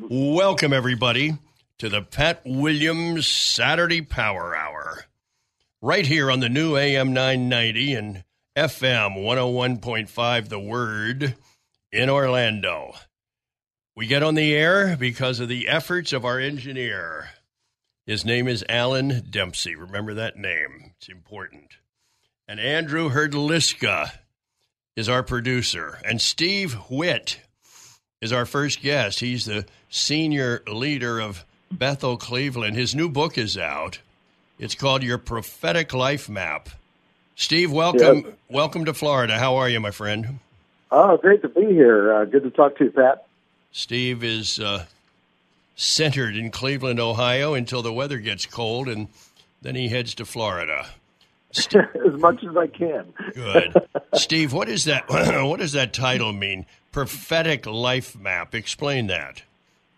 Welcome, everybody, to the Pat Williams Saturday Power Hour. Right here on the new AM 990 and FM 101.5, The Word in Orlando. We get on the air because of the efforts of our engineer. His name is Alan Dempsey. Remember that name, it's important. And Andrew Herdliska is our producer. And Steve Witt is our first guest. He's the senior leader of Bethel Cleveland. His new book is out. It's called Your Prophetic Life Map. Steve, welcome. Yes. Welcome to Florida. How are you, my friend? Oh, great to be here. Uh, good to talk to you, Pat. Steve is uh, centered in Cleveland, Ohio until the weather gets cold, and then he heads to Florida. as much as I can. Good. Steve, what is that what does that title mean? Prophetic life map. Explain that.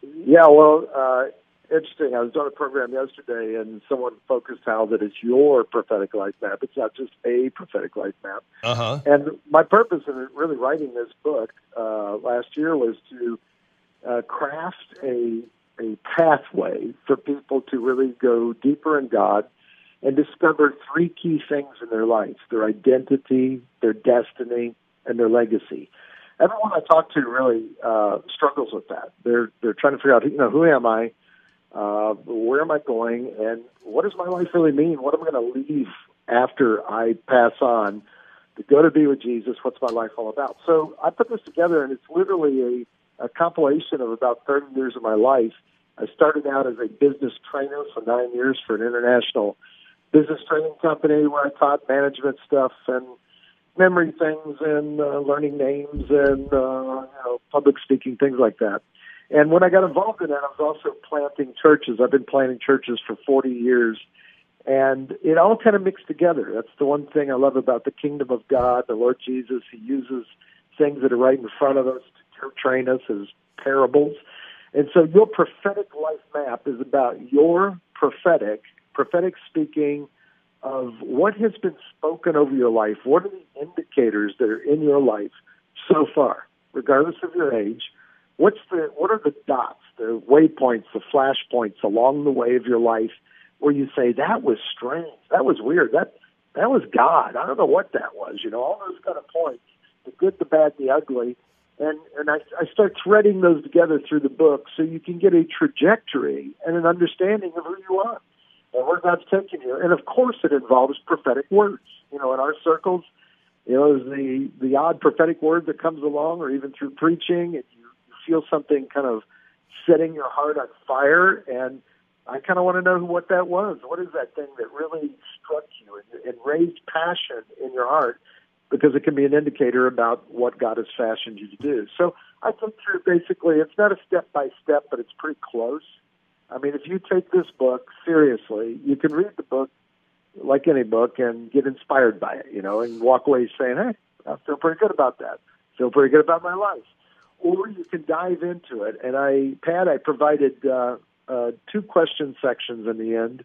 Yeah, well, uh, interesting. I was on a program yesterday, and someone focused how that it's your prophetic life map. It's not just a prophetic life map. Uh-huh. And my purpose in really writing this book uh, last year was to uh, craft a a pathway for people to really go deeper in God and discover three key things in their life: their identity, their destiny, and their legacy. Everyone I talk to really uh, struggles with that. They're they're trying to figure out, you know, who am I, uh, where am I going, and what does my life really mean? What am I going to leave after I pass on to go to be with Jesus? What's my life all about? So I put this together, and it's literally a, a compilation of about 30 years of my life. I started out as a business trainer for nine years for an international business training company where I taught management stuff and memory things and uh, learning names and uh, you know public speaking things like that. And when I got involved in that, I was also planting churches. I've been planting churches for 40 years, and it all kind of mixed together. That's the one thing I love about the kingdom of God, the Lord Jesus. He uses things that are right in front of us to train us as parables. And so your prophetic life map is about your prophetic, prophetic speaking of what has been spoken over your life. What are the indicators that are in your life so far, regardless of your age? What's the what are the dots, the waypoints, the flashpoints along the way of your life where you say that was strange, that was weird, that that was God. I don't know what that was. You know, all those kind of points, the good, the bad, the ugly, and and I, I start threading those together through the book so you can get a trajectory and an understanding of who you are and where God's taking you. And of course, it involves prophetic words. You know, in our circles, you know, there's the the odd prophetic word that comes along, or even through preaching, and you, you feel something kind of setting your heart on fire. And I kind of want to know what that was. What is that thing that really struck you and, and raised passion in your heart? Because it can be an indicator about what God has fashioned you to do. So I think through basically, it's not a step by step, but it's pretty close. I mean, if you take this book seriously, you can read the book like any book and get inspired by it, you know, and walk away saying, "Hey, I feel pretty good about that. feel pretty good about my life." Or you can dive into it. And I, Pat, I provided uh, uh, two question sections in the end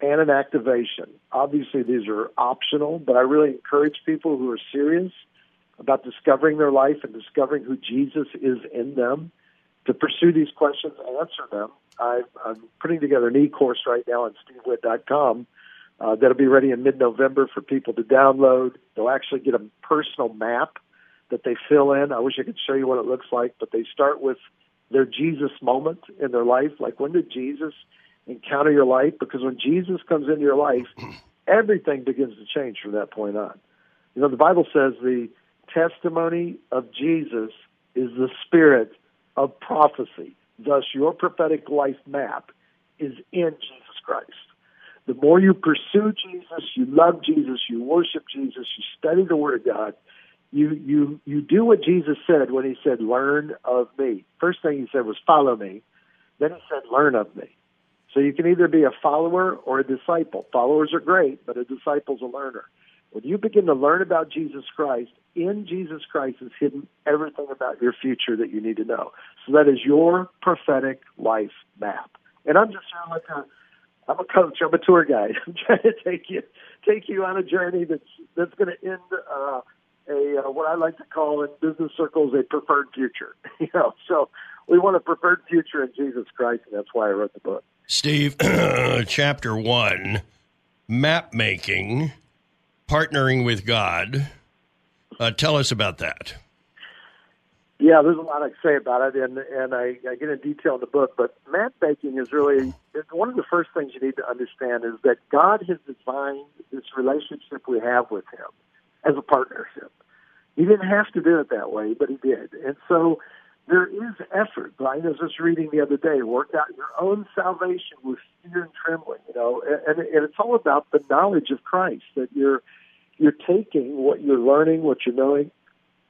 and an activation. Obviously, these are optional, but I really encourage people who are serious about discovering their life and discovering who Jesus is in them to pursue these questions, and answer them. I, I'm putting together an e-course right now on stevewitt.com uh, that'll be ready in mid-November for people to download. They'll actually get a personal map that they fill in. I wish I could show you what it looks like, but they start with their Jesus moment in their life. Like when did Jesus encounter your life? Because when Jesus comes into your life, everything begins to change from that point on. You know, the Bible says the testimony of Jesus is the spirit of prophecy. Thus, your prophetic life map is in Jesus Christ. The more you pursue Jesus, you love Jesus, you worship Jesus, you study the Word of God, You you you do what Jesus said when he said, "Learn of me." First thing he said was, "Follow me." Then he said, "Learn of me." So you can either be a follower or a disciple. Followers are great, but a disciple's a learner. When you begin to learn about Jesus Christ, in Jesus Christ is hidden everything about your future that you need to know. So that is your prophetic life map. And I'm just like a, I'm a coach. I'm a tour guide. I'm trying to take you take you on a journey that's that's going to end uh, a uh, what I like to call in business circles a preferred future. you know, so we want a preferred future in Jesus Christ, and that's why I wrote the book. Steve, chapter one, map making partnering with God. Uh, tell us about that. Yeah, there's a lot I can say about it, and and I, I get in detail in the book. But map making is really one of the first things you need to understand is that God has designed this relationship we have with Him as a partnership. He didn't have to do it that way, but He did, and so there is effort. I was just reading the other day, work out your own salvation with fear and trembling, you know, and, and it's all about the knowledge of Christ that you're you're taking what you're learning, what you're knowing,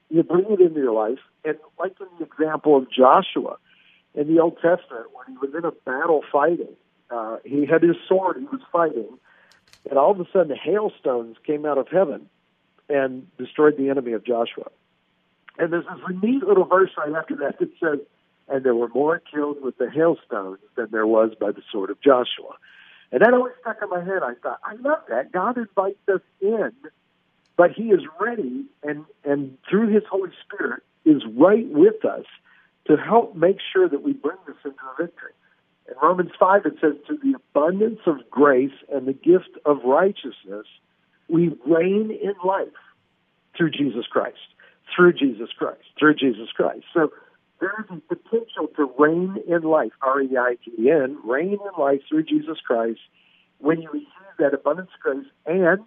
you bring it into your life. And like in the example of Joshua in the Old Testament, when he was in a battle fighting, uh, he had his sword, he was fighting, and all of a sudden hailstones came out of heaven and destroyed the enemy of Joshua. And there's this neat little verse right after that that says, and there were more killed with the hailstones than there was by the sword of Joshua. And that always stuck in my head. I thought, I love that. God invites us in but he is ready and, and through his Holy Spirit is right with us to help make sure that we bring this into a victory. In Romans 5, it says, To the abundance of grace and the gift of righteousness, we reign in life through Jesus Christ. Through Jesus Christ. Through Jesus Christ. So there is a potential to reign in life, R E I G N, reign in life through Jesus Christ when you receive that abundance of grace and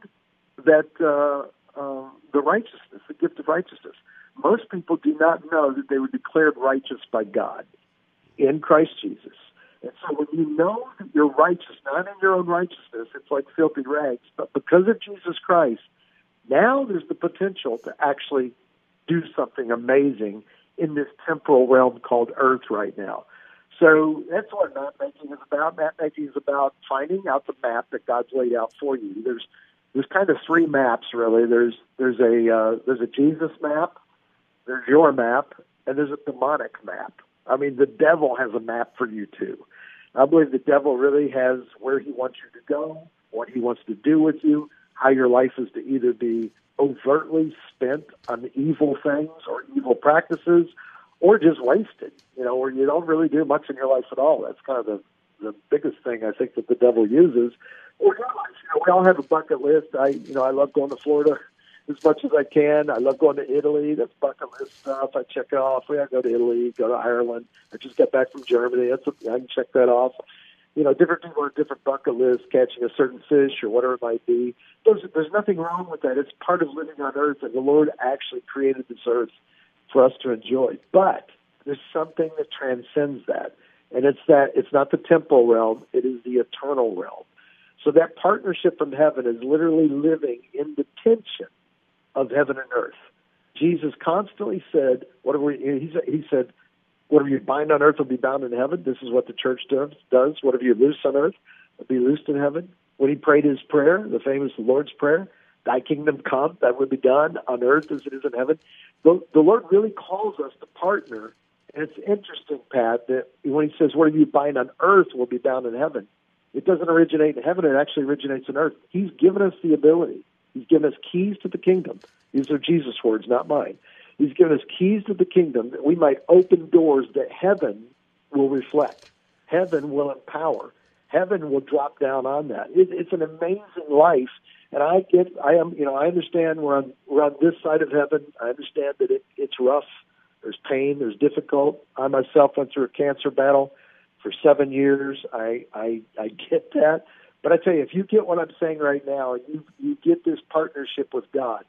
that uh, uh, the righteousness, the gift of righteousness. Most people do not know that they were declared righteous by God in Christ Jesus. And so when you know that you're righteous, not in your own righteousness, it's like filthy rags, but because of Jesus Christ, now there's the potential to actually do something amazing in this temporal realm called earth right now. So that's what map making is about. Map making is about finding out the map that God's laid out for you. There's there's kind of three maps really. There's there's a uh, there's a Jesus map, there's your map, and there's a demonic map. I mean, the devil has a map for you too. I believe the devil really has where he wants you to go, what he wants to do with you, how your life is to either be overtly spent on evil things or evil practices, or just wasted. You know, or you don't really do much in your life at all. That's kind of the the biggest thing I think that the devil uses you know, we all have a bucket list. I, you know, I love going to Florida as much as I can. I love going to Italy. That's bucket list stuff. I check it off. We gotta go to Italy, go to Ireland. I just got back from Germany. That's a, I can check that off. You know, different people have different bucket lists, catching a certain fish or whatever it might be. There's, there's nothing wrong with that. It's part of living on earth, and the Lord actually created this earth for us to enjoy. But there's something that transcends that, and it's that it's not the temporal realm; it is the eternal realm. So that partnership from heaven is literally living in the tension of heaven and earth. Jesus constantly said, "Whatever he said, he said, whatever you bind on earth will be bound in heaven." This is what the church does. Whatever you loose on earth will be loosed in heaven. When he prayed his prayer, the famous Lord's prayer, "Thy kingdom come, that would be done on earth as it is in heaven." The, the Lord really calls us to partner, and it's interesting, Pat, that when he says, "Whatever you bind on earth will be bound in heaven," It doesn't originate in heaven, it actually originates in earth. He's given us the ability. He's given us keys to the kingdom. These are Jesus' words, not mine. He's given us keys to the kingdom that we might open doors that heaven will reflect. Heaven will empower. Heaven will drop down on that. It, it's an amazing life, and I get, I am, you know, I understand we're on we're on this side of heaven. I understand that it, it's rough. There's pain. There's difficult. I myself went through a cancer battle for seven years. I, I I get that, but I tell you, if you get what I'm saying right now, and you you get this partnership with God,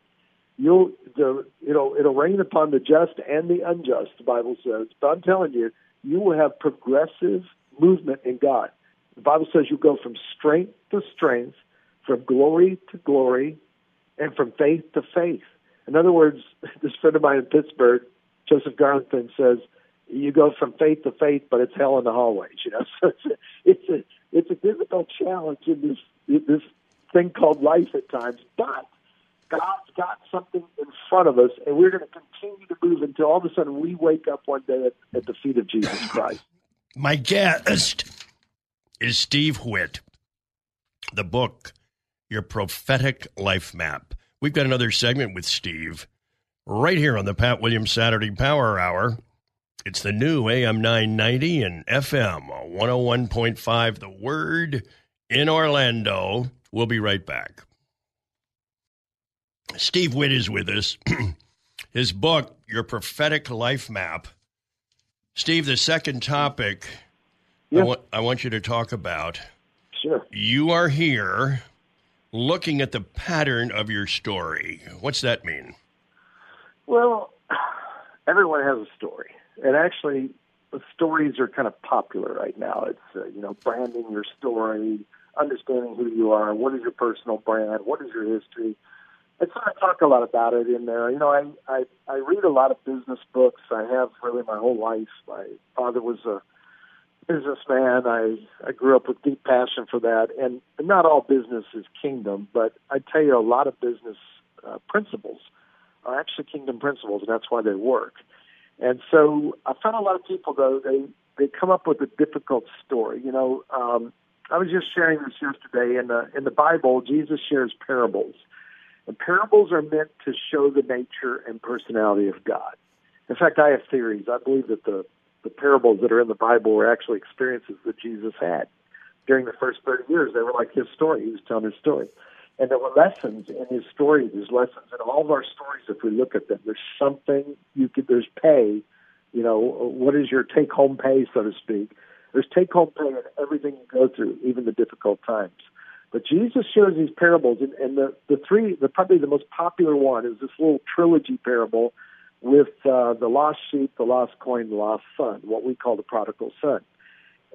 you'll the it'll it'll rain upon the just and the unjust. The Bible says, but I'm telling you, you will have progressive movement in God. The Bible says you go from strength to strength, from glory to glory, and from faith to faith. In other words, this friend of mine in Pittsburgh, Joseph Garlington, says you go from faith to faith, but it's hell in the hallways. You know, so it's a, it's a difficult challenge in this this thing called life at times. But God's got something in front of us, and we're going to continue to move until all of a sudden we wake up one day at, at the feet of Jesus Christ. My guest is Steve Witt. The book, Your Prophetic Life Map. We've got another segment with Steve right here on the Pat Williams Saturday Power Hour. It's the new AM 990 and FM 101.5 The Word in Orlando. We'll be right back. Steve Witt is with us. His book, Your Prophetic Life Map. Steve, the second topic Yeah. I, want, I want you to talk about. Sure. You are here looking at the pattern of your story. What's that mean? Well, everyone has a story, and actually, stories are kind of popular right now. It's uh, you know branding your story, understanding who you are, what is your personal brand, what is your history. And so I talk a lot about it in there. You know, I I, I read a lot of business books. I have really my whole life. My father was a businessman. I I grew up with deep passion for that, and not all business is kingdom, but I tell you, a lot of business uh, principles are actually kingdom principles, and that's why they work. And so I found a lot of people though they they come up with a difficult story. You know, um, I was just sharing this yesterday in the in the Bible. Jesus shares parables, and parables are meant to show the nature and personality of God. In fact, I have theories. I believe that the the parables that are in the Bible were actually experiences that Jesus had during the first 30 years. They were like his story. He was telling his story. And there were lessons in his story. There's lessons in all of our stories if we look at them. There's something you could, there's pay. You know, what is your take home pay, so to speak? There's take home pay in everything you go through, even the difficult times. But Jesus shares these parables, and, and the, the three, the probably the most popular one is this little trilogy parable with uh, the lost sheep, the lost coin, the lost son, what we call the prodigal son.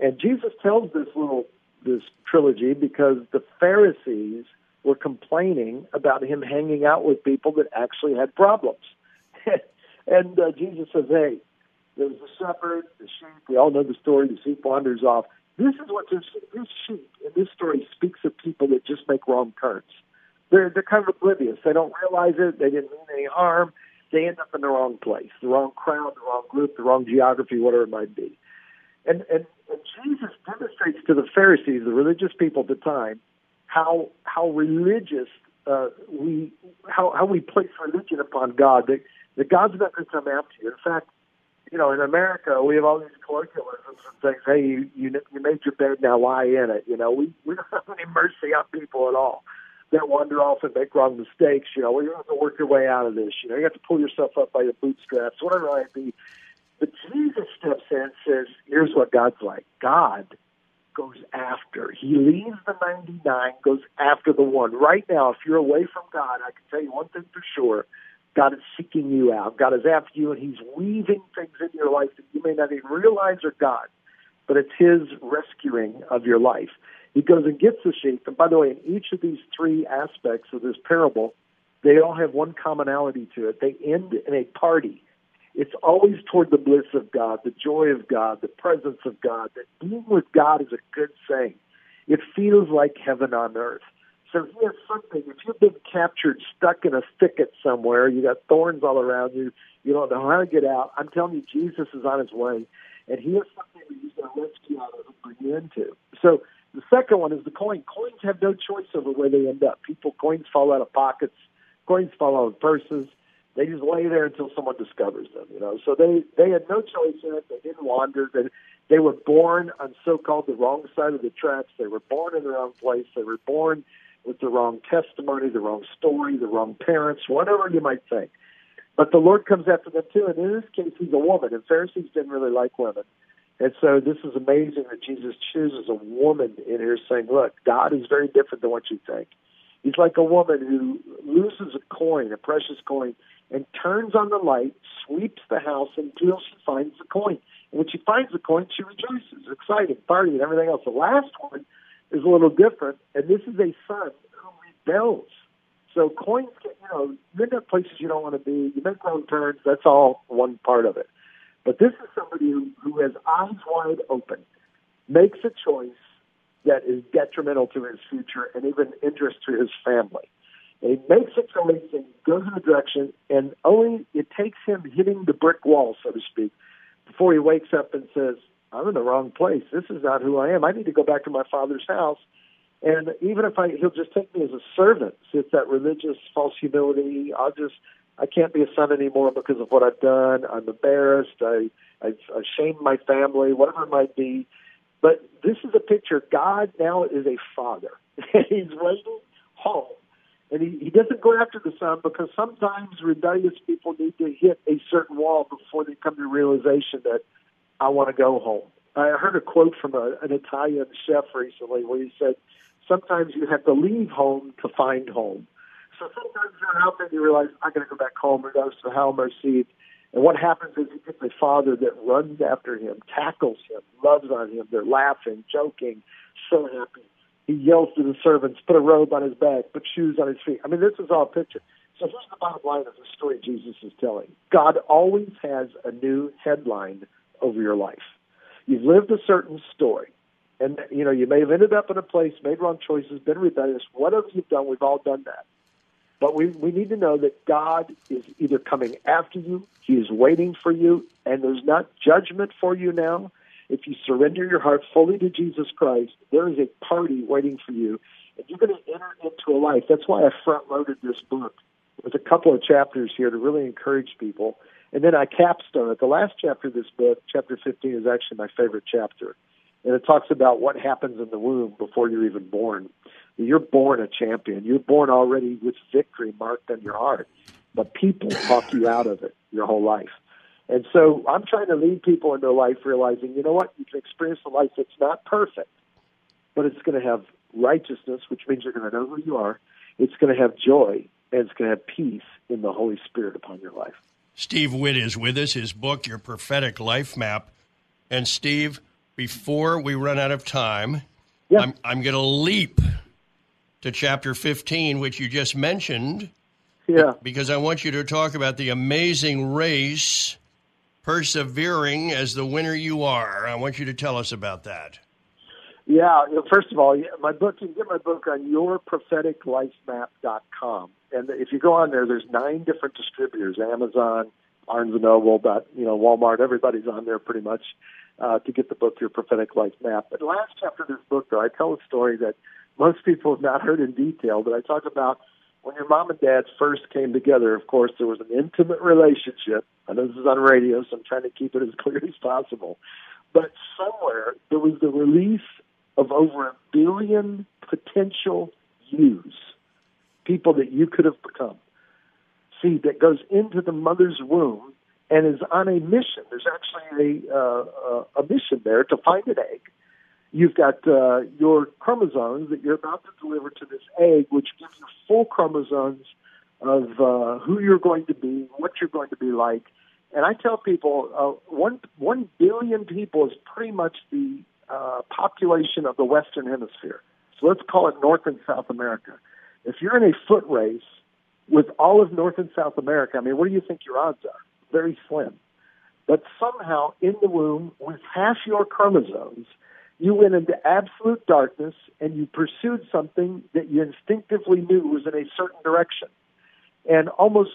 And Jesus tells this little this trilogy because the Pharisees were complaining about him hanging out with people that actually had problems. and uh, Jesus says, "Hey, there's the shepherd, the sheep. We all know the story. The sheep wanders off. This is what this this sheep in this story speaks of people that just make wrong turns. They're they're kind of oblivious. They don't realize it. They didn't mean any harm. They end up in the wrong place, the wrong crowd, the wrong group, the wrong geography, whatever it might be. And and, and Jesus demonstrates to the Pharisees, the religious people at the time, how how religious uh, we how how we place religion upon God. That that God's not going to come after you. In fact, you know, in America, we have all these colloquialisms and things. Hey, you you, you made your bed, now lie in it. You know, we we don't have any mercy on people at all that wander off and make wrong mistakes. You know, well, you have to work your way out of this. You know, you have to pull yourself up by your bootstraps, whatever it might be. But Jesus steps in and says, "Here's what God's like. God goes after. He leaves the 99, goes after the one. Right now, if you're away from God, I can tell you one thing for sure. God is seeking you out. God is after you, and He's weaving things in your life that you may not even realize are God, but it's His rescuing of your life. He goes and gets the sheep. And by the way, in each of these three aspects of this parable, they all have one commonality to it. They end in a party. It's always toward the bliss of God, the joy of God, the presence of God. That being with God is a good thing. It feels like heaven on earth. So he has something. If you've been captured, stuck in a thicket somewhere, you got thorns all around you, you don't know how to get out. I'm telling you, Jesus is on his way, and he has something that he's going to rescue you out of and bring you into. So the second one is the coin. Coins have no choice over where they end up. People, coins fall out of pockets, coins fall out of purses. They just lay there until someone discovers them. You know, so they they had no choice in it. They didn't wander. They they were born on so-called the wrong side of the tracks. They were born in the wrong place. They were born with the wrong testimony, the wrong story, the wrong parents, whatever you might think. But the Lord comes after them too. And in this case, he's a woman, and Pharisees didn't really like women. And so this is amazing that Jesus chooses a woman in here saying, look, God is very different than what you think. He's like a woman who loses a coin, a precious coin, and turns on the light, sweeps the house until she finds the coin. And when she finds the coin, she rejoices, excited, party, and everything else. The last one is a little different, and this is a son who rebels. So coins, get, you know, you end up places you don't want to be. You make wrong turns. That's all one part of it. But this is somebody who, who has eyes wide open, makes a choice that is detrimental to his future and even interest to his family. And he makes a choice and goes in a direction, and only it takes him hitting the brick wall, so to speak, before he wakes up and says, I'm in the wrong place. This is not who I am. I need to go back to my father's house. And even if I, he'll just take me as a servant. So it's that religious false humility. I'll just, I can't be a son anymore because of what I've done. I'm embarrassed. I, I've shamed my family, whatever it might be. But this is a picture. God now is a father. He's waiting home. And he, he doesn't go after the son because sometimes rebellious people need to hit a certain wall before they come to realization that I want to go home. I heard a quote from a, an Italian chef recently where he said, Sometimes you have to leave home to find home. So sometimes you're out there and you realize, I got to go back home, regardless of how I'm received. And what happens is he gets a father that runs after him, tackles him, loves on him. They're laughing, joking, so happy. He yells to the servants, put a robe on his back, put shoes on his feet. I mean, this is all picture. So here's the bottom line of the story Jesus is telling. God always has a new headline over your life. You've lived a certain story. And, you know, you may have ended up in a place, made wrong choices, been rebellious. Whatever you've done, we've all done that. But we, we need to know that God is either coming after you, He is waiting for you, and there's not judgment for you now. If you surrender your heart fully to Jesus Christ, there is a party waiting for you, and you're going to enter into a life. That's why I front loaded this book with a couple of chapters here to really encourage people. And then I capstone it. The last chapter of this book, chapter 15, is actually my favorite chapter. And it talks about what happens in the womb before you're even born. You're born a champion. You're born already with victory marked on your heart. But people talk you out of it your whole life. And so I'm trying to lead people into life realizing, you know what, you can experience a life that's not perfect, but it's going to have righteousness, which means you're going to know who you are. It's going to have joy, and it's going to have peace in the Holy Spirit upon your life. Steve Witt is with us, his book, Your Prophetic Life Map. And Steve, before we run out of time, Yeah. I'm, I'm going to leap to chapter 15, which you just mentioned, Yeah. because I want you to talk about the amazing race, persevering as the winner you are. I want you to tell us about that. Yeah, first of all, my book, you can get my book on yourpropheticlifemap.com. And if you go on there, there's nine different distributors, Amazon, Barnes & Noble, dot, you know, Walmart, everybody's on there pretty much uh, to get the book, Your Prophetic Life Map. But last chapter of this book, though, I tell a story that most people have not heard in detail, but I talk about when your mom and dad first came together, of course, there was an intimate relationship. I know this is on radio, so I'm trying to keep it as clear as possible. But somewhere there was the release of over a billion potential yous, people that you could have become. See, that goes into the mother's womb and is on a mission. There's actually a, uh, a mission there to find an egg. You've got uh, your chromosomes that you're about to deliver to this egg, which gives you full chromosomes of uh, who you're going to be, what you're going to be like. And I tell people, uh, one one billion people is pretty much the uh, population of the Western Hemisphere. So let's call it North and South America. If you're in a foot race with all of North and South America, I mean, what do you think your odds are? Very slim. But somehow in the womb, with half your chromosomes, you went into absolute darkness and you pursued something that you instinctively knew was in a certain direction. And almost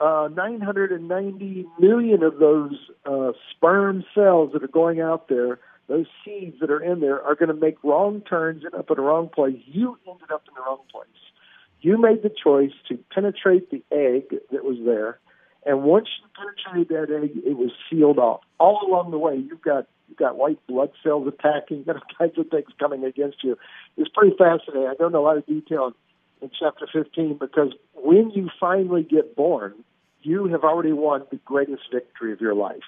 uh, 990 million of those uh, sperm cells that are going out there, those seeds that are in there, are going to make wrong turns and up in the wrong place. You ended up in the wrong place. You made the choice to penetrate the egg that was there, and once you penetrated that egg, it was sealed off. All along the way, you've got you've got white blood cells attacking, you've got all kinds of things coming against you. It's pretty fascinating. I don't know a lot of detail in chapter 15 because when you finally get born, you have already won the greatest victory of your life.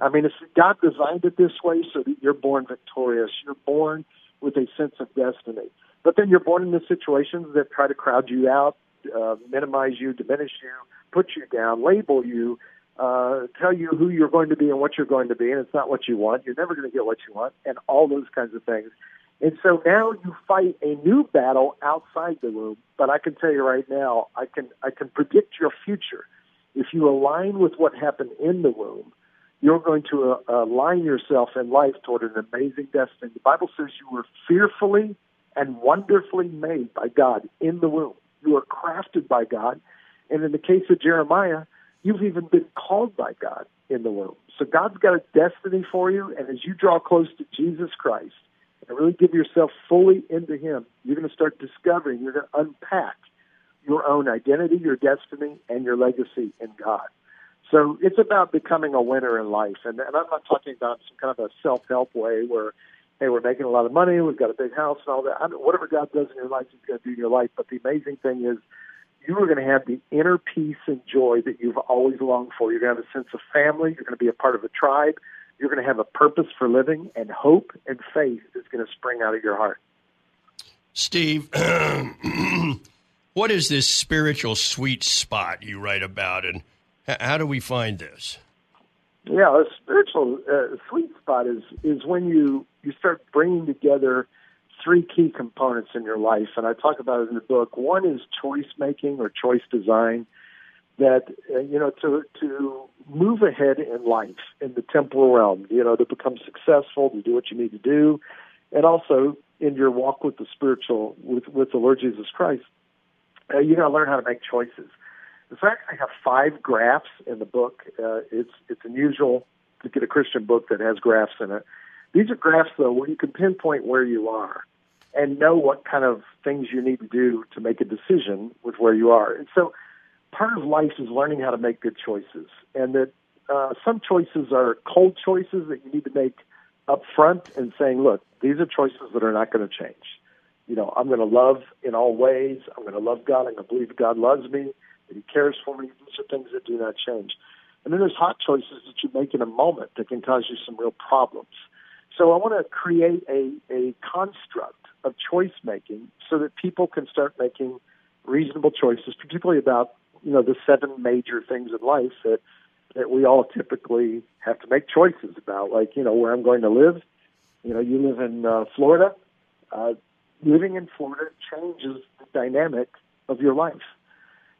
I mean, it's, God designed it this way so that you're born victorious. You're born with a sense of destiny. But then you're born into situations that try to crowd you out, uh, minimize you, diminish you, put you down, label you, uh, tell you who you're going to be and what you're going to be, and it's not what you want. You're never going to get what you want, and all those kinds of things. And so now you fight a new battle outside the womb. But I can tell you right now, I can I can predict your future. If you align with what happened in the womb, you're going to uh, align yourself in life toward an amazing destiny. The Bible says you were fearfully and wonderfully made by God in the womb. You are crafted by God. And in the case of Jeremiah, you've even been called by God in the womb. So God's got a destiny for you. And as you draw close to Jesus Christ and really give yourself fully into Him, you're going to start discovering, you're going to unpack your own identity, your destiny, and your legacy in God. So it's about becoming a winner in life. And, and I'm not talking about some kind of a self help way where, hey, we're making a lot of money, we've got a big house and all that. I mean, whatever God does in your life, He's going to do in your life. But the amazing thing is, you are going to have the inner peace and joy that you've always longed for. You're going to have a sense of family. You're going to be a part of a tribe. You're going to have a purpose for living, and hope and faith is going to spring out of your heart. Steve, what is this spiritual sweet spot you write about, and how do we find this? Yeah, a spiritual uh, sweet spot is is when you you start bringing together three key components in your life, and I talk about it in the book. One is choice making or choice design. That uh, you know to to move ahead in life in the temporal realm, you know, to become successful, to do what you need to do, and also in your walk with the spiritual with with the Lord Jesus Christ, uh, you got to learn how to make choices. In fact, I have five graphs in the book. Uh, it's it's unusual to get a Christian book that has graphs in it. These are graphs, though, where you can pinpoint where you are and know what kind of things you need to do to make a decision with where you are. And so, part of life is learning how to make good choices, and that uh, some choices are cold choices that you need to make up front and saying, look, these are choices that are not going to change. You know, I'm going to love in all ways. I'm going to love God. I'm going to believe God loves me that He cares for me. These are things that do not change. And then there's hot choices that you make in a moment that can cause you some real problems. So I want to create a, a construct of choice making so that people can start making reasonable choices, particularly about you know the seven major things in life that that we all typically have to make choices about, like you know where I'm going to live. You know, you live in uh, Florida. Uh, living in Florida changes the dynamic of your life.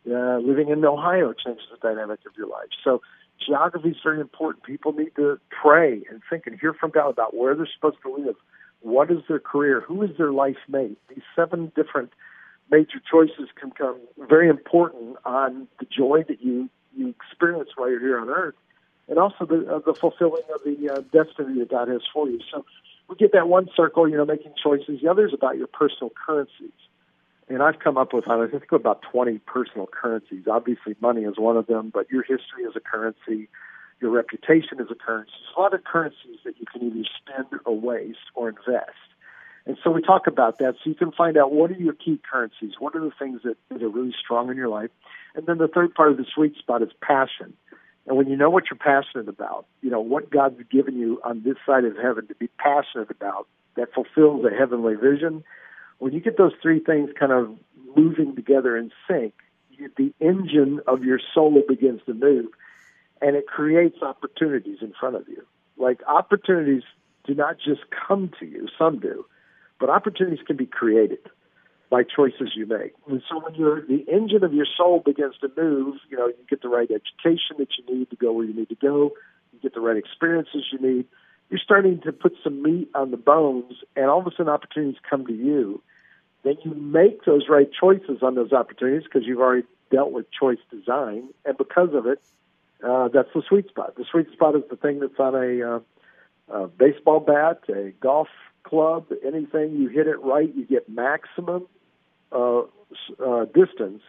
Uh, living in Ohio changes the dynamic of your life. So geography is very important. People need to pray and think and hear from God about where they're supposed to live, what is their career, who is their life mate. These seven different major choices can become very important on the joy that you you experience while you're here on Earth, and also the uh, the fulfilling of the uh, destiny that God has for you. So we get that one circle, you know, making choices. The other is about your personal currencies and I've come up with I think about 20 personal currencies. Obviously, money is one of them, but your history is a currency, your reputation is a currency. There's a lot of currencies that you can either spend or waste or invest. And so we talk about that so you can find out what are your key currencies, what are the things that, that are really strong in your life. And then the third part of the sweet spot is passion. And when you know what you're passionate about, you know, what God's given you on this side of heaven to be passionate about that fulfills a heavenly vision, when you get those three things kind of moving together in sync, you, the engine of your soul begins to move, and it creates opportunities in front of you. Like opportunities do not just come to you; some do, but opportunities can be created by choices you make. And so when the engine of your soul begins to move, you know, you get the right education that you need to go where you need to go, you get the right experiences you need, you're starting to put some meat on the bones, and all of a sudden opportunities come to you then you make those right choices on those opportunities because you've already dealt with choice design, and because of it, uh, that's the sweet spot. The sweet spot is the thing that's on a, uh, a baseball bat, a golf club, anything. You hit it right, you get maximum uh, uh, distance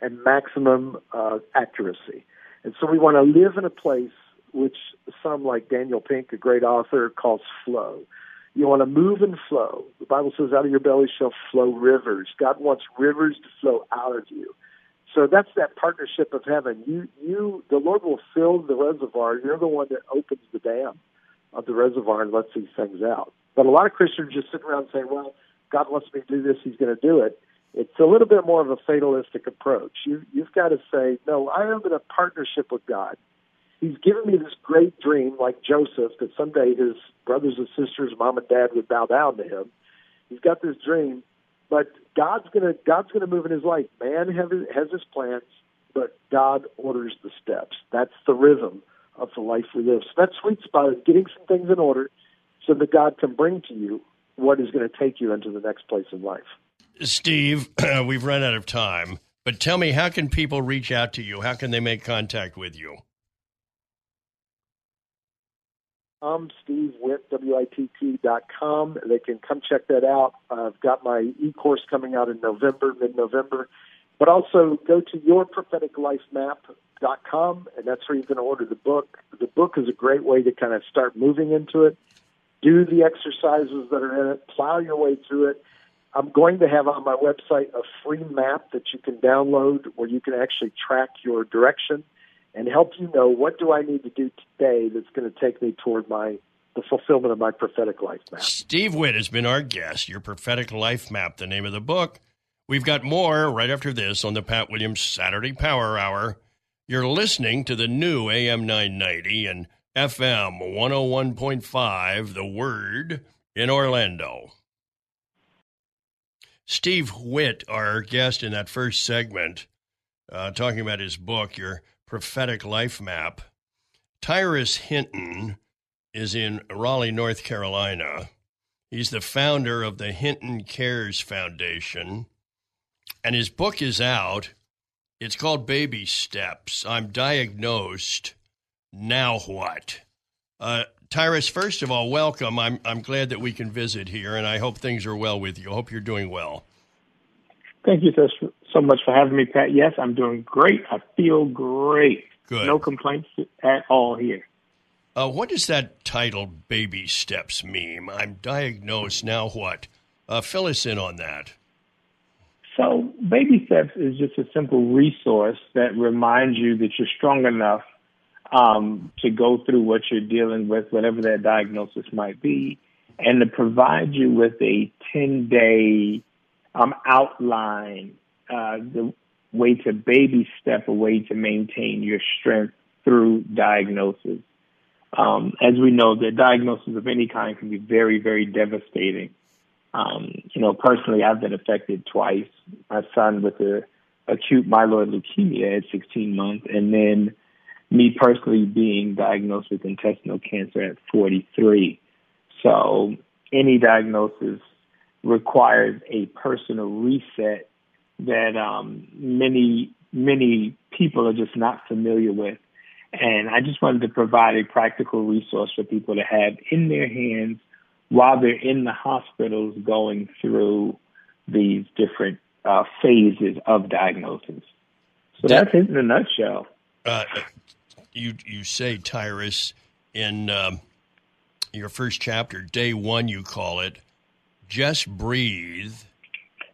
and maximum uh, accuracy. And so we want to live in a place which some, like Daniel Pink, a great author, calls flow. You want to move and flow. The Bible says, out of your belly shall flow rivers. God wants rivers to flow out of you. So that's that partnership of heaven. You, you, the Lord will fill the reservoir. You're the one that opens the dam of the reservoir and lets these things out. But a lot of Christians just sit around saying, well, God wants me to do this. He's going to do it. It's a little bit more of a fatalistic approach. You, you've got to say, no, I am in a partnership with God he's given me this great dream, like Joseph, that someday his brothers and sisters, mom and dad, would bow down to him. He's got this dream, but God's gonna God's gonna move in his life. Man have, has his plans, but God orders the steps. That's the rhythm of the life we live. So that sweet spot is getting some things in order so that God can bring to you what is going to take you into the next place in life. Steve, we've run out of time, but tell me, how can people reach out to you? How can they make contact with you? I'm Steve Witt, W-I-T-T dot com. They can come check that out. I've got my e-course coming out in November, mid-November. But also go to yourpropheticlifemap.com, and that's where you can order the book. The book is a great way to kind of start moving into it. Do the exercises that are in it, plow your way through it. I'm going to have on my website a free map that you can download where you can actually track your direction and help you know what do I need to do today that's going to take me toward my the fulfillment of my prophetic life map. Steve Witt has been our guest. Your prophetic life map, the name of the book. We've got more right after this on the Pat Williams Saturday Power Hour. You're listening to the new AM 990 and FM 101.5, The Word in Orlando. Steve Witt, our guest in that first segment, uh, talking about his book, Your prophetic life map. Tyrus Hinton is in Raleigh, North Carolina. He's the founder of the Hinton Cares Foundation, and his book is out. It's called Baby Steps. I'm diagnosed. Now what? Uh, Tyrus, first of all, welcome. I'm I'm glad that we can visit here, and I hope things are well with you. I hope you're doing well. Thank you so, much for having me, Pat. Yes, I'm doing great. I feel great. Good. No complaints at all here. Uh, what does that title, Baby Steps, mean? I'm diagnosed. Now what? Uh, fill us in on that. So, Baby Steps is just a simple resource that reminds you that you're strong enough um, to go through what you're dealing with, whatever that diagnosis might be, and to provide you with a 10 day um, outline uh, the way to baby step a way to maintain your strength through diagnosis. Um, as we know, the diagnosis of any kind can be very, very devastating. Um, you know, personally, I've been affected twice. My son with a acute myeloid leukemia at 16 months, and then me personally being diagnosed with intestinal cancer at 43. So any diagnosis requires a personal reset that um, many many people are just not familiar with. And I just wanted to provide a practical resource for people to have in their hands while they're in the hospitals going through these different uh, phases of diagnosis. So that, that's it in a nutshell. Uh, you you say Tyrus in um, your first chapter, day one, you call it just breathe.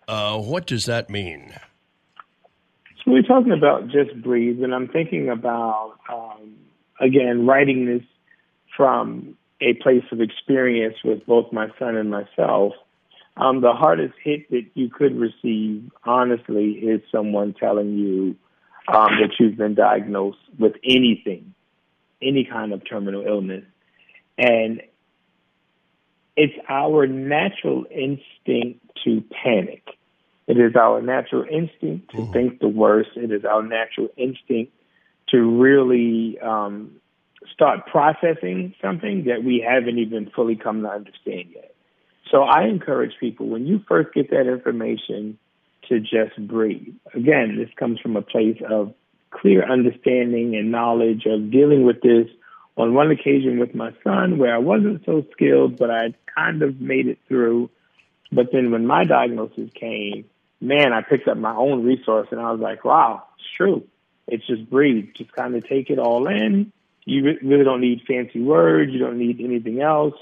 Uh, what does that mean? So we're talking about just breathe, and I'm thinking about um, again writing this from a place of experience with both my son and myself. Um, the hardest hit that you could receive, honestly, is someone telling you um, that you've been diagnosed with anything, any kind of terminal illness. And it's our natural instinct to panic. It is our natural instinct to mm-hmm. think the worst. It is our natural instinct to really um, start processing something that we haven't even fully come to understand yet. So I encourage people when you first get that information to just breathe. Again, this comes from a place of clear understanding and knowledge of dealing with this on one occasion with my son where I wasn't so skilled, but I kind of made it through. But then when my diagnosis came, man, I picked up my own resource and I was like, wow, it's true. It's just breathe. Just kind of take it all in. You really don't need fancy words. You don't need anything else.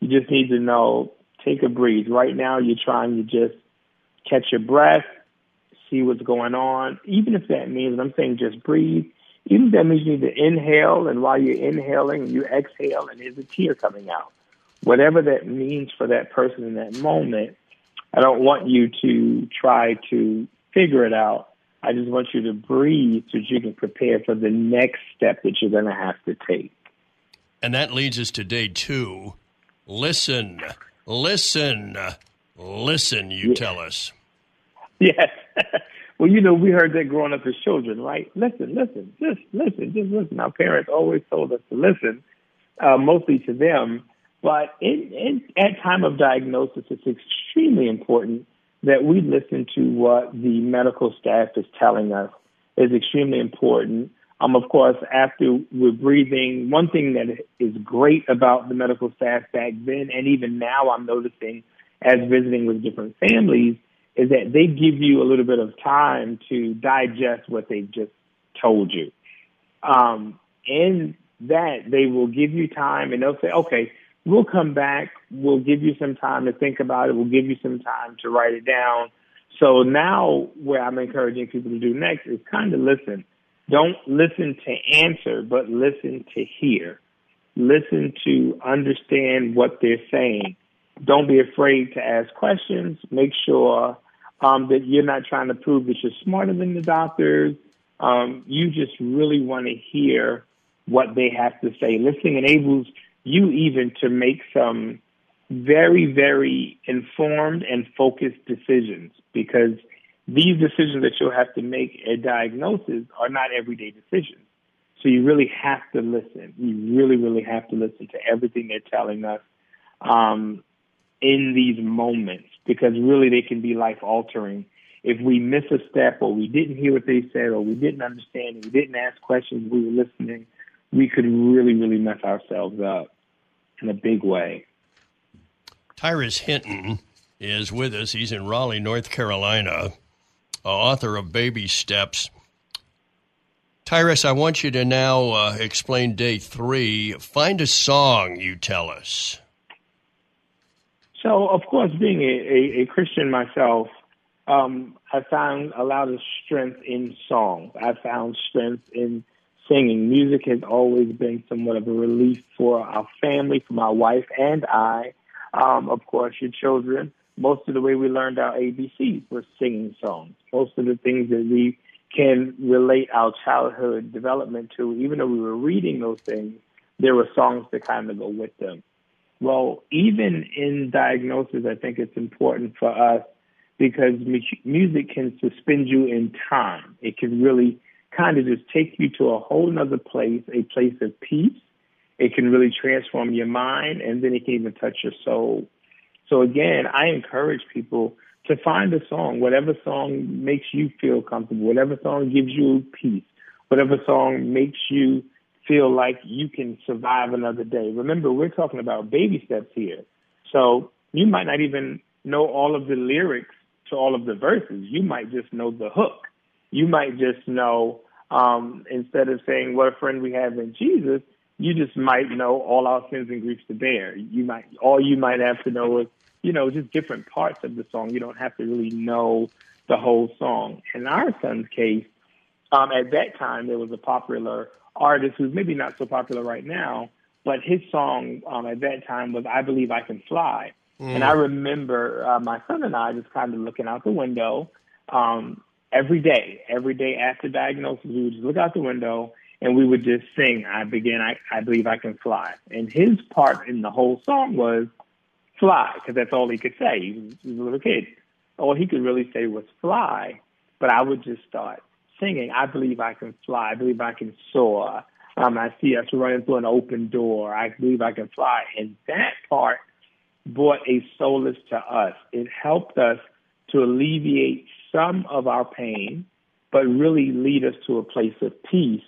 You just need to know, take a breathe. Right now, you're trying to just catch your breath, see what's going on. Even if that means, I'm saying just breathe even if that means you need to inhale, and while you're inhaling, you exhale, and there's a tear coming out. Whatever that means for that person in that moment, I don't want you to try to figure it out. I just want you to breathe so that you can prepare for the next step that you're going to have to take. And that leads us to day two. Listen, listen. Listen, you yeah. tell us. Yes. well, you know, we heard that growing up as children, right? Listen, listen, just listen, just listen. Our parents always told us to listen, uh, mostly to them. But at time of diagnosis, it's extremely important that we listen to what the medical staff is telling us. Is extremely important. Um, of course, after we're breathing, one thing that is great about the medical staff back then, and even now, I'm noticing as visiting with different families, is that they give you a little bit of time to digest what they've just told you. Um, in that, they will give you time and they'll say, okay, we'll come back. We'll give you some time to think about it. We'll give you some time to write it down. So now, what I'm encouraging people to do next is kind of listen. Don't listen to answer, but listen to hear. Listen to understand what they're saying. Don't be afraid to ask questions. Make sure um, that you're not trying to prove that you're smarter than the doctors. Um, you just really want to hear what they have to say. Listening enables you even to make some very, very informed and focused decisions because these decisions that you'll have to make at diagnosis are not everyday decisions. So you really have to listen. You really, really have to listen to everything they're telling us um, in these moments because really they can be life altering. If we miss a step or we didn't hear what they said or we didn't understand, we didn't ask questions, we were listening, we could really, really mess ourselves up in a big way. Tyrus Hinton is with us. He's in Raleigh, North Carolina, author of Baby Steps. Tyrus, I want you to now uh, explain day three. Find a song, you tell us. So, of course, being a, a, a Christian myself, um, I found a lot of strength in song. I found strength in singing. Music has always been somewhat of a relief for our family, for my wife and I. Um, of course, your children. Most of the way we learned our ABCs were singing songs. Most of the things that we can relate our childhood development to, even though we were reading those things, there were songs that kind of go with them. Well, even in diagnosis, I think it's important for us because music can suspend you in time. It can really kind of just take you to a whole nother place, a place of peace. It can really transform your mind and then it can even touch your soul. So again, I encourage people to find a song, whatever song makes you feel comfortable, whatever song gives you peace, whatever song makes you feel like you can survive another day. Remember, we're talking about baby steps here. So you might not even know all of the lyrics to all of the verses. You might just know the hook. You might just know, um, instead of saying, What a friend we have in Jesus, you just might know all our sins and griefs to bear. You might, all you might have to know is, you know, just different parts of the song. You don't have to really know the whole song. In our son's case, um, at that time, there was a popular artist who's maybe not so popular right now, but his song um, at that time was "I Believe I Can Fly," mm. and I remember uh, my son and I just kind of looking out the window um, every day. Every day after diagnosis, we would just look out the window and we would just sing, "I begin, I, I believe I can fly." And his part in the whole song was "fly" because that's all he could say. He was, he was a little kid. All he could really say was "fly," but I would just start singing, I believe I can fly. I believe I can soar. Um, I see us running through an open door. I believe I can fly. And that part brought a solace to us. It helped us to alleviate some of our pain, but really lead us to a place of peace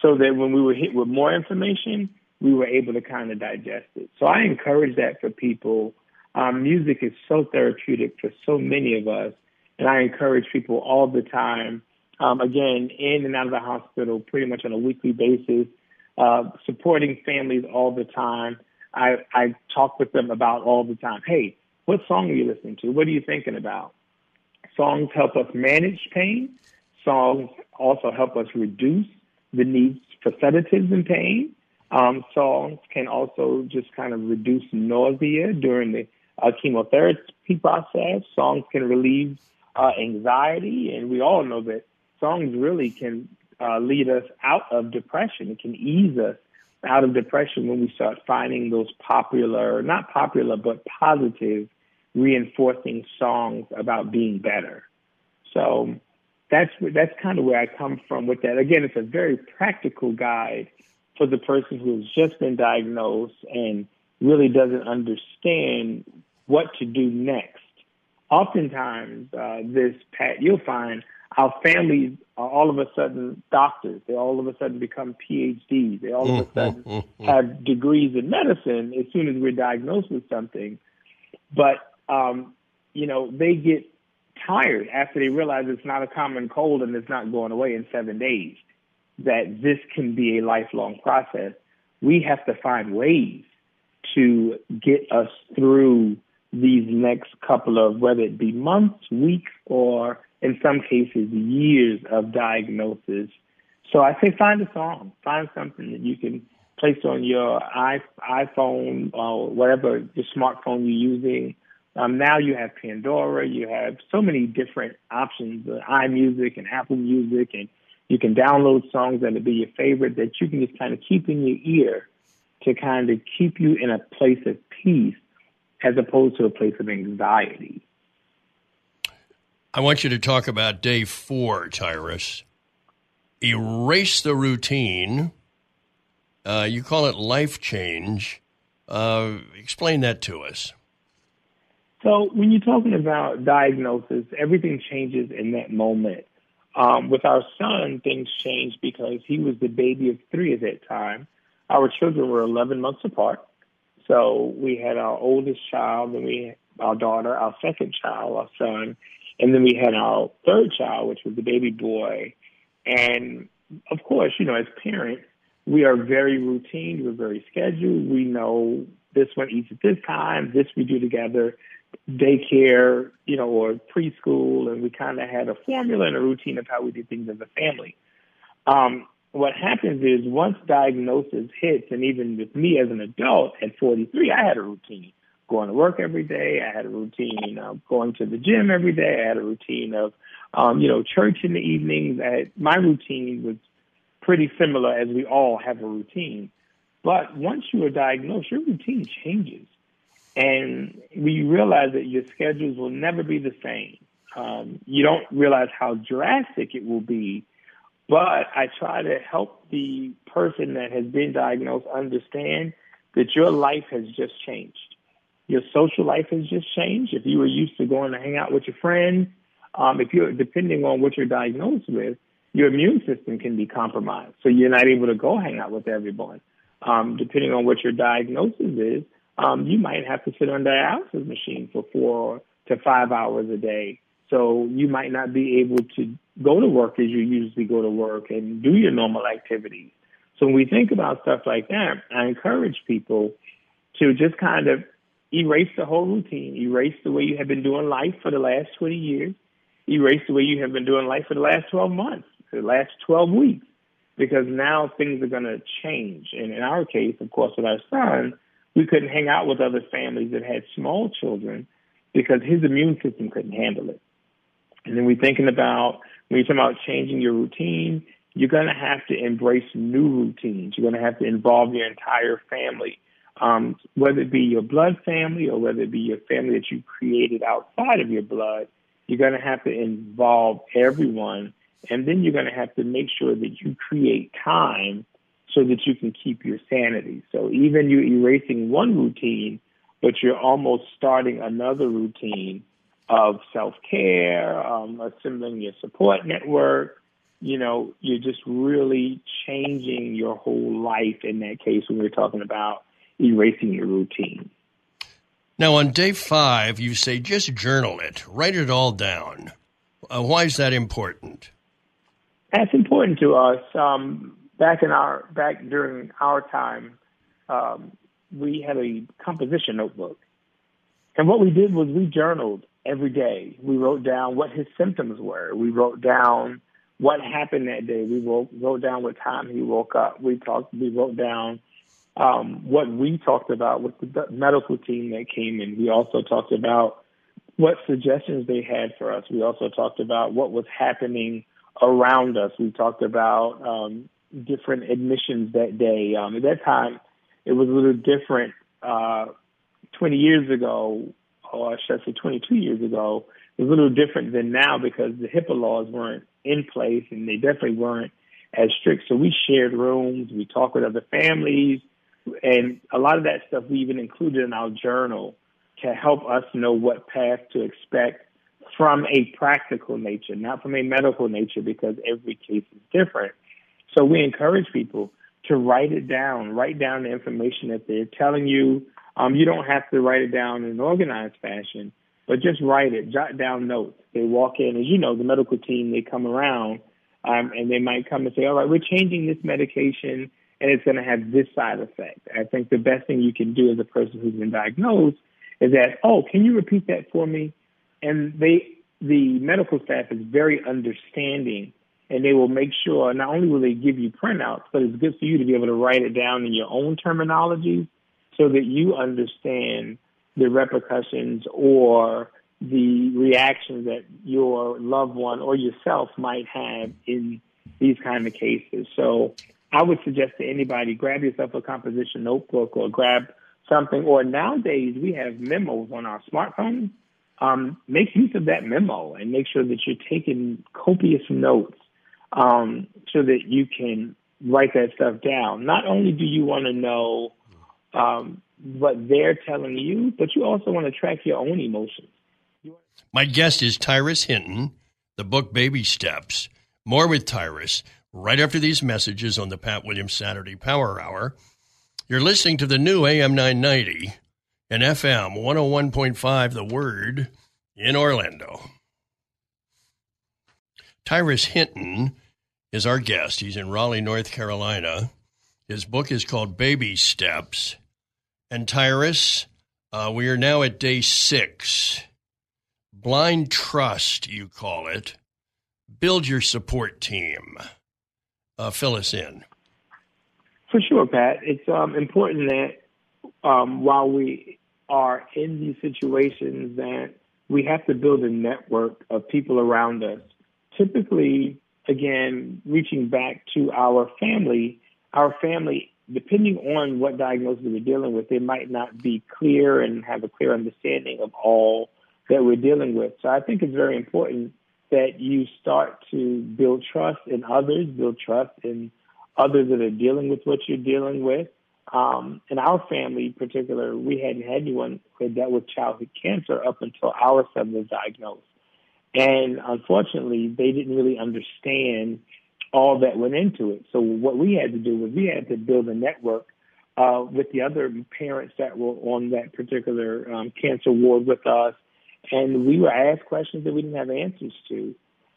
so that when we were hit with more information, we were able to kind of digest it. So I encourage that for people. Um, music is so therapeutic for so many of us. And I encourage people all the time um, again, in and out of the hospital pretty much on a weekly basis, uh, supporting families all the time. I, I talk with them about all the time. Hey, what song are you listening to? What are you thinking about? Songs help us manage pain. Songs also help us reduce the needs for sedatives and pain. Um, songs can also just kind of reduce nausea during the uh, chemotherapy process. Songs can relieve uh, anxiety, and we all know that songs really can uh, lead us out of depression. It can ease us out of depression when we start finding those popular, not popular, but positive reinforcing songs about being better. So that's that's kind of where I come from with that. Again, it's a very practical guide for the person who has just been diagnosed and really doesn't understand what to do next. Oftentimes, uh, this Pat, you'll find our families are all of a sudden doctors. They all of a sudden become PhDs. They all of a sudden have degrees in medicine as soon as we're diagnosed with something. But um, you know, they get tired after they realize it's not a common cold and it's not going away in seven days. That this can be a lifelong process. We have to find ways to get us through these next couple of whether it be months, weeks, or in some cases years of diagnosis. So I say find a song, find something that you can place on your iPhone or whatever the smartphone you're using. Um, now you have Pandora, you have so many different options, uh, iMusic and Apple Music, and you can download songs that'll be your favorite that you can just kind of keep in your ear to kind of keep you in a place of peace as opposed to a place of anxiety. I want you to talk about day four, Tyrus. Erase the routine. Uh, you call it life change. Uh, explain that to us. So, when you're talking about diagnosis, everything changes in that moment. Um, with our son, things changed because he was the baby of three at that time. Our children were 11 months apart. So we had our oldest child, then we our daughter, our second child, our son, and then we had our third child, which was the baby boy. And of course, you know, as parents, we are very routine, we're very scheduled. We know this one eats at this time, this we do together, daycare, you know, or preschool, and we kind of had a formula and a routine of how we did things as a family. Um, what happens is once diagnosis hits, and even with me as an adult at 43, I had a routine going to work every day. I had a routine of going to the gym every day. I had a routine of, um, you know, church in the evenings. I had, my routine was pretty similar as we all have a routine. But once you are diagnosed, your routine changes. And we realize that your schedules will never be the same. Um, you don't realize how drastic it will be but I try to help the person that has been diagnosed understand that your life has just changed. Your social life has just changed. If you were used to going to hang out with your friends, um, if you're depending on what you're diagnosed with, your immune system can be compromised. So you're not able to go hang out with everyone. Um, depending on what your diagnosis is, um, you might have to sit on dialysis machine for four to five hours a day. So you might not be able to go to work as you usually go to work and do your normal activities. So when we think about stuff like that, I encourage people to just kind of erase the whole routine, erase the way you have been doing life for the last 20 years, erase the way you have been doing life for the last 12 months, the last 12 weeks, because now things are going to change. And in our case, of course, with our son, we couldn't hang out with other families that had small children because his immune system couldn't handle it. And then we're thinking about when you're talking about changing your routine, you're going to have to embrace new routines. You're going to have to involve your entire family, um, whether it be your blood family or whether it be your family that you created outside of your blood. You're going to have to involve everyone. And then you're going to have to make sure that you create time so that you can keep your sanity. So even you erasing one routine, but you're almost starting another routine of self care, um, assembling your support network. You know, you're just really changing your whole life in that case when we're talking about erasing your routine. Now, on day five, you say just journal it, write it all down. Uh, why is that important? That's important to us. Um, back in our back during our time, um, we had a composition notebook, and what we did was we journaled every day. We wrote down what his symptoms were. We wrote down what happened that day. We wrote, wrote down what time he woke up. We talked. We wrote down um, what we talked about with the medical team that came in. We also talked about what suggestions they had for us. We also talked about what was happening around us. We talked about um, different admissions that day. Um, at that time, it was a little different. Uh, 20 years ago, or should say 22 years ago, it was a little different than now because the HIPAA laws weren't in place and they definitely weren't as strict. So we shared rooms, we talked with other families, and a lot of that stuff we even included in our journal to help us know what path to expect from a practical nature, not from a medical nature, because every case is different. So we encourage people to write it down, write down the information that they're telling you. Um, you don't have to write it down in an organized fashion, but just write it, jot down notes. They walk in, as you know, the medical team, they come around um, and they might come and say, all right, we're changing this medication and it's going to have this side effect. I think the best thing you can do as a person who's been diagnosed is that, oh, can you repeat that for me? And they, the medical staff is very understanding and they will make sure not only will they give you printouts, but it's good for you to be able to write it down in your own terminology so that you understand the repercussions or the reactions that your loved one or yourself might have in these kind of cases. So I would suggest to anybody grab yourself a composition notebook or grab something. Or nowadays we have memos on our smartphones. Um, make use of that memo and make sure that you're taking copious notes um, so that you can write that stuff down. Not only do you want to know um, what they're telling you, but you also want to track your own emotions. My guest is Tyrus Hinton, the book Baby Steps. More with Tyrus right after these messages on the Pat Williams Saturday Power Hour. You're listening to the new AM 990 and FM 101.5 The Word in Orlando. Tyrus Hinton is our guest. He's in Raleigh, North Carolina. His book is called Baby Steps. And Tyrus, uh, we are now at day six. Blind trust, you call it. Build your support team. Uh, fill us in. For sure, Pat. It's um, important that um, while we are in these situations, that we have to build a network of people around us. Typically, again, reaching back to our family, our family, depending on what diagnosis we're dealing with, they might not be clear and have a clear understanding of all that we're dealing with. So I think it's very important that you start to build trust in others, build trust in others that are dealing with what you're dealing with. Um, in our family in particular, we hadn't had anyone who had dealt with childhood cancer up until our son was diagnosed. And unfortunately, they didn't really understand all that went into it. So what we had to do was we had to build a network uh, with the other parents that were on that particular um, cancer ward with us and we were asked questions that we didn't have answers to.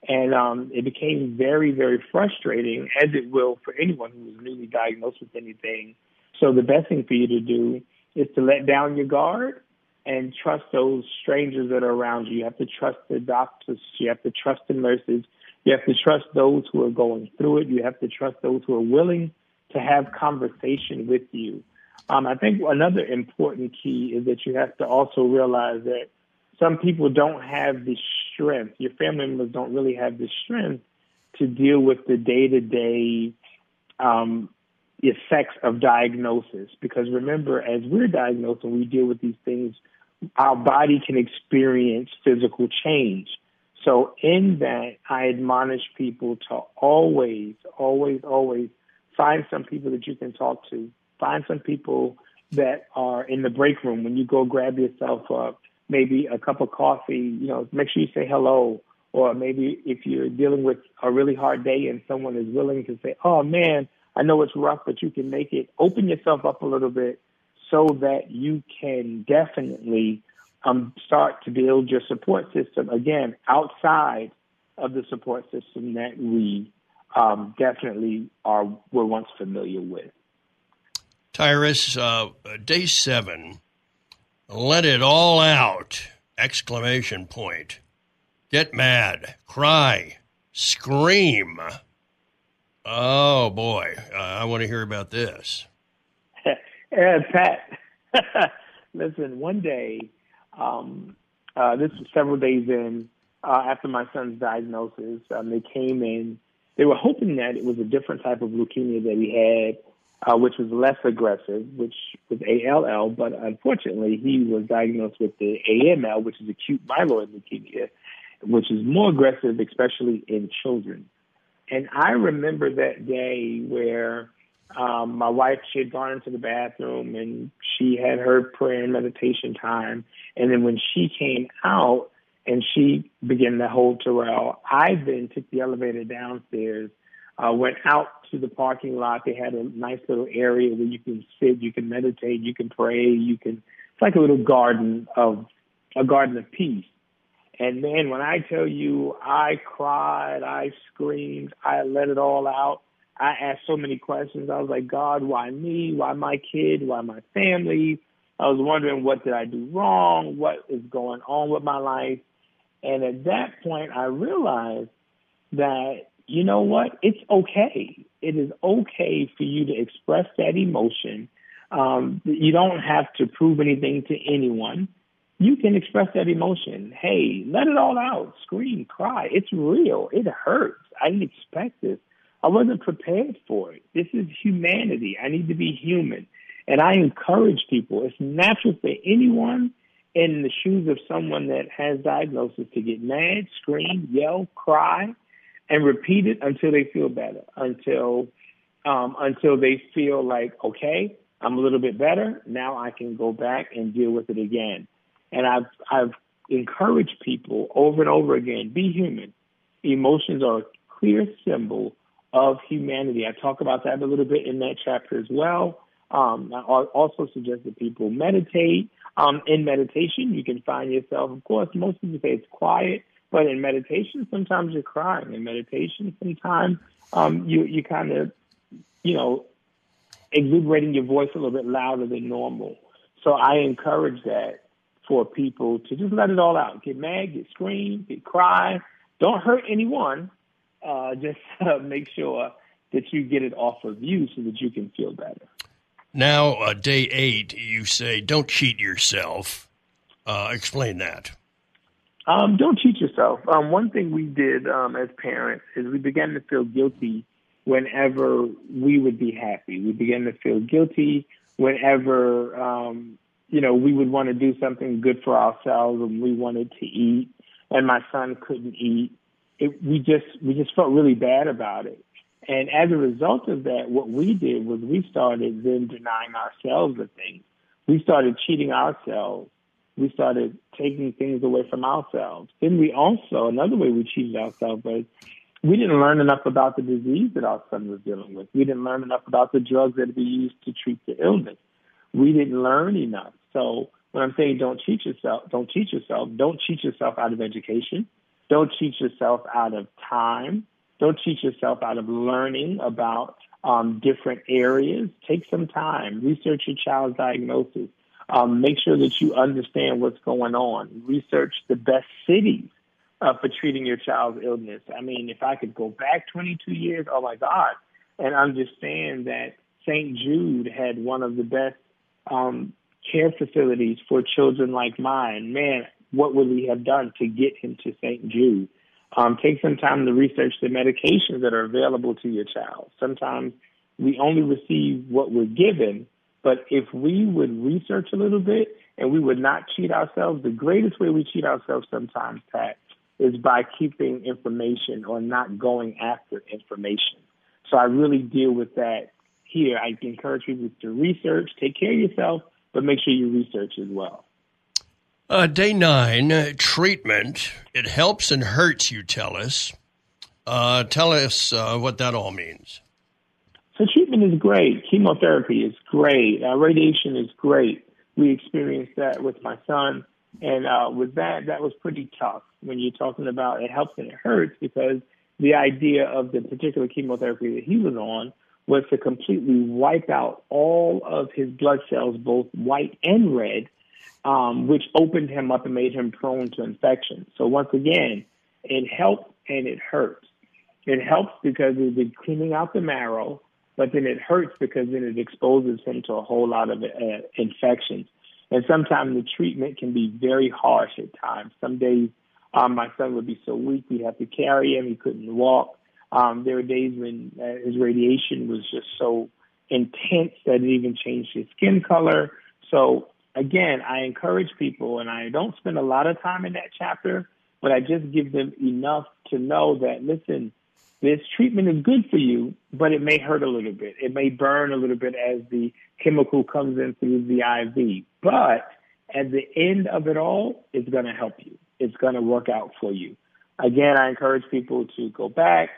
And um, it became very, very frustrating, as it will for anyone who is newly diagnosed with anything. So the best thing for you to do is to let down your guard and trust those strangers that are around you. You have to trust the doctors. You have to trust the nurses. You have to trust those who are going through it. You have to trust those who are willing to have conversation with you. Um, I think another important key is that you have to also realize that some people don't have the strength, your family members don't really have the strength to deal with the day to day effects of diagnosis. Because remember, as we're diagnosed and we deal with these things, our body can experience physical change. So, in that, I admonish people to always, always, always find some people that you can talk to. Find some people that are in the break room when you go grab yourself up maybe a cup of coffee, you know, make sure you say hello. Or maybe if you're dealing with a really hard day and someone is willing to say, oh man, I know it's rough, but you can make it, open yourself up a little bit so that you can definitely um, start to build your support system again outside of the support system that we um, definitely are were once familiar with. Tyrus, uh, day seven let it all out! Exclamation point. Get mad. Cry. Scream. Oh boy, uh, I want to hear about this. Uh, Pat, listen. One day, um, uh, this was several days in uh, after my son's diagnosis. Um, they came in. They were hoping that it was a different type of leukemia that he had, uh, which was less aggressive, which was ALL, but unfortunately he was diagnosed with the AML, which is acute myeloid leukemia, which is more aggressive, especially in children. And I remember that day where um, my wife, she had gone into the bathroom and she had her prayer and meditation time. And then when she came out and she began to hold Terrell, I then took the elevator downstairs, uh, went out to the parking lot. They had a nice little area where you can sit, you can meditate, you can pray, you can, it's like a little garden of, a garden of peace. And man, when I tell you I cried, I screamed, I let it all out. I asked so many questions. I was like, God, why me? Why my kid? Why my family? I was wondering what did I do wrong? What is going on with my life? And at that point, I realized that, you know what? It's okay. It is okay for you to express that emotion. Um, you don't have to prove anything to anyone. You can express that emotion. Hey, let it all out. Scream, cry. It's real. It hurts. I didn't expect this. I wasn't prepared for it. This is humanity. I need to be human. And I encourage people, it's natural for anyone in the shoes of someone that has diagnosis to get mad, scream, yell, cry, and repeat it until they feel better, until um, until they feel like, okay, I'm a little bit better. Now I can go back and deal with it again. And I've I've encouraged people over and over again, be human. Emotions are a clear symbol of humanity. I talk about that a little bit in that chapter as well. Um, I also suggest that people meditate. Um, in meditation, you can find yourself, of course, most people say it's quiet, but in meditation, sometimes you're crying. In meditation, sometimes um, you you kind of, you know, exuberating your voice a little bit louder than normal. So I encourage that for people to just let it all out. Get mad, get scream, get cry. Don't hurt anyone, uh, just uh, make sure that you get it off of you so that you can feel better. Now, uh, day eight, you say don't cheat yourself. Uh, explain that. Um, don't cheat yourself. Um, one thing we did um, as parents is we began to feel guilty whenever we would be happy. We began to feel guilty whenever um, you know we would want to do something good for ourselves and we wanted to eat, and my son couldn't eat it, we just we just felt really bad about it. And as a result of that, what we did was we started then denying ourselves the things. We started cheating ourselves. We started taking things away from ourselves. Then we also, another way we cheated ourselves was we didn't learn enough about the disease that our son was dealing with. We didn't learn enough about the drugs that we used to treat the illness. We didn't learn enough. So when I'm saying don't cheat yourself, don't cheat yourself, don't cheat yourself out of education. Don't cheat yourself out of time. Don't cheat yourself out of learning about um, different areas. Take some time. Research your child's diagnosis. Um, make sure that you understand what's going on. Research the best cities uh, for treating your child's illness. I mean, if I could go back 22 years, oh my God, and understand that St. Jude had one of the best um, care facilities for children like mine. Man, what would we have done to get him to St. Jude? Um, take some time to research the medications that are available to your child. Sometimes we only receive what we're given, but if we would research a little bit and we would not cheat ourselves, the greatest way we cheat ourselves sometimes, Pat, is by keeping information or not going after information. So I really deal with that here. I encourage people to research, take care of yourself, but make sure you research as well. Uh, day nine, uh, treatment. It helps and hurts, you tell us. Uh, tell us uh, what that all means. So, treatment is great. Chemotherapy is great. Uh, radiation is great. We experienced that with my son. And with that, that was pretty tough when you're talking about it helps and it hurts because the idea of the particular chemotherapy that he was on was to completely wipe out all of his blood cells, both white and red, um, which opened him up and made him prone to infection. So once again, it helps and it hurts. It helps because it's cleaning out the marrow, but then it hurts because then it exposes him to a whole lot of uh, infections. And sometimes the treatment can be very harsh at times. Some days um, my son would be so weak we have to carry him. He couldn't walk. Um, there were days when uh, his radiation was just so intense that it even changed his skin color. So again, I encourage people, and I don't spend a lot of time in that chapter, but I just give them enough to know that listen, this treatment is good for you, but it may hurt a little bit. It may burn a little bit as the chemical comes in through the IV. But at the end of it all, it's going to help you. It's going to work out for you. Again, I encourage people to go back,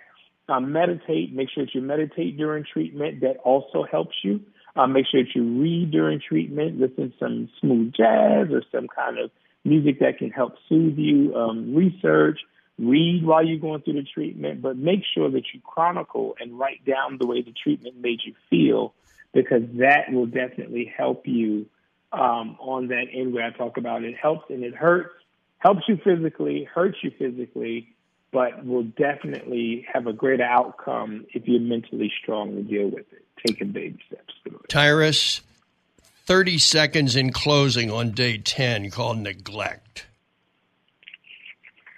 um, meditate. Make sure that you meditate during treatment. That also helps you. Uh, make sure that you read during treatment. Listen to some smooth jazz or some kind of music that can help soothe you. Um, research read while you're going through the treatment, but make sure that you chronicle and write down the way the treatment made you feel because that will definitely help you um, on that end where I talk about it helps and it hurts, helps you physically, hurts you physically, but will definitely have a greater outcome if you're mentally strong to deal with it, taking baby steps through it. Tyrus, 30 seconds in closing on day 10 called neglect.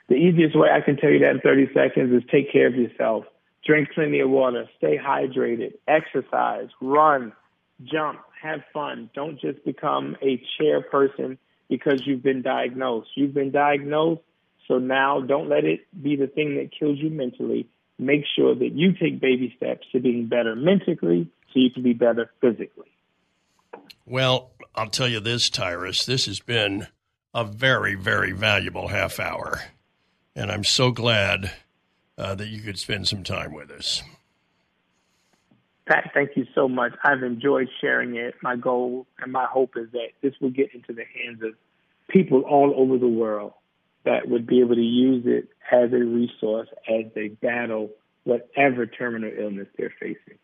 The easiest way I can tell you that in 30 seconds is take care of yourself. Drink plenty of water, stay hydrated, exercise, run, jump, have fun. Don't just become a chair person because you've been diagnosed. You've been diagnosed, so now don't let it be the thing that kills you mentally. Make sure that you take baby steps to being better mentally so you can be better physically. Well, I'll tell you this, Tyrus, this has been a very, very valuable half hour. And I'm so glad uh, that you could spend some time with us. Pat, thank you so much. I've enjoyed sharing it. My goal and my hope is that this will get into the hands of people all over the world that would be able to use it as a resource as they battle whatever terminal illness they're facing.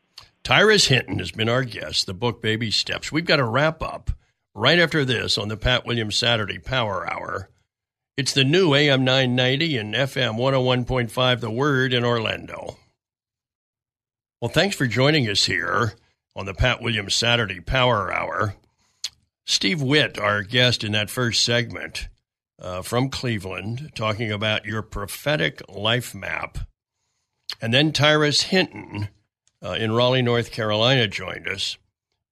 Tyrus Hinton has been our guest, the book Baby Steps. We've got to wrap up right after this on the Pat Williams Saturday Power Hour. It's the new AM 990 and FM 101.5 The Word in Orlando. Well, thanks for joining us here on the Pat Williams Saturday Power Hour. Steve Witt, our guest in that first segment uh, from Cleveland, talking about your prophetic life map. And then Tyrus Hinton uh, in Raleigh, North Carolina, joined us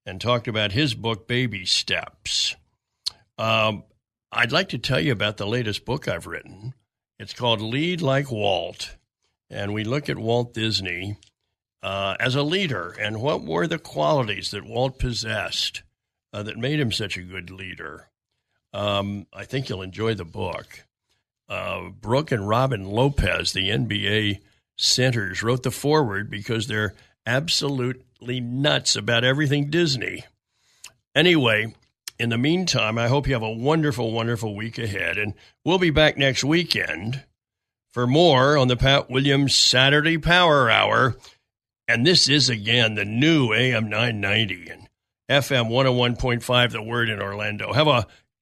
and talked about his book, Baby Steps. Um, I'd like to tell you about the latest book I've written. It's called Lead Like Walt. And we look at Walt Disney uh, as a leader and what were the qualities that Walt possessed uh, that made him such a good leader. Um, I think you'll enjoy the book. Uh, Brooke and Robin Lopez, the NBA centers, wrote the foreword because they're absolutely nuts about everything Disney. Anyway, in the meantime, I hope you have a wonderful, wonderful week ahead. And we'll be back next weekend for more on the Pat Williams Saturday Power Hour. And this is again the new AM 990 and FM 101.5, The Word in Orlando. Have a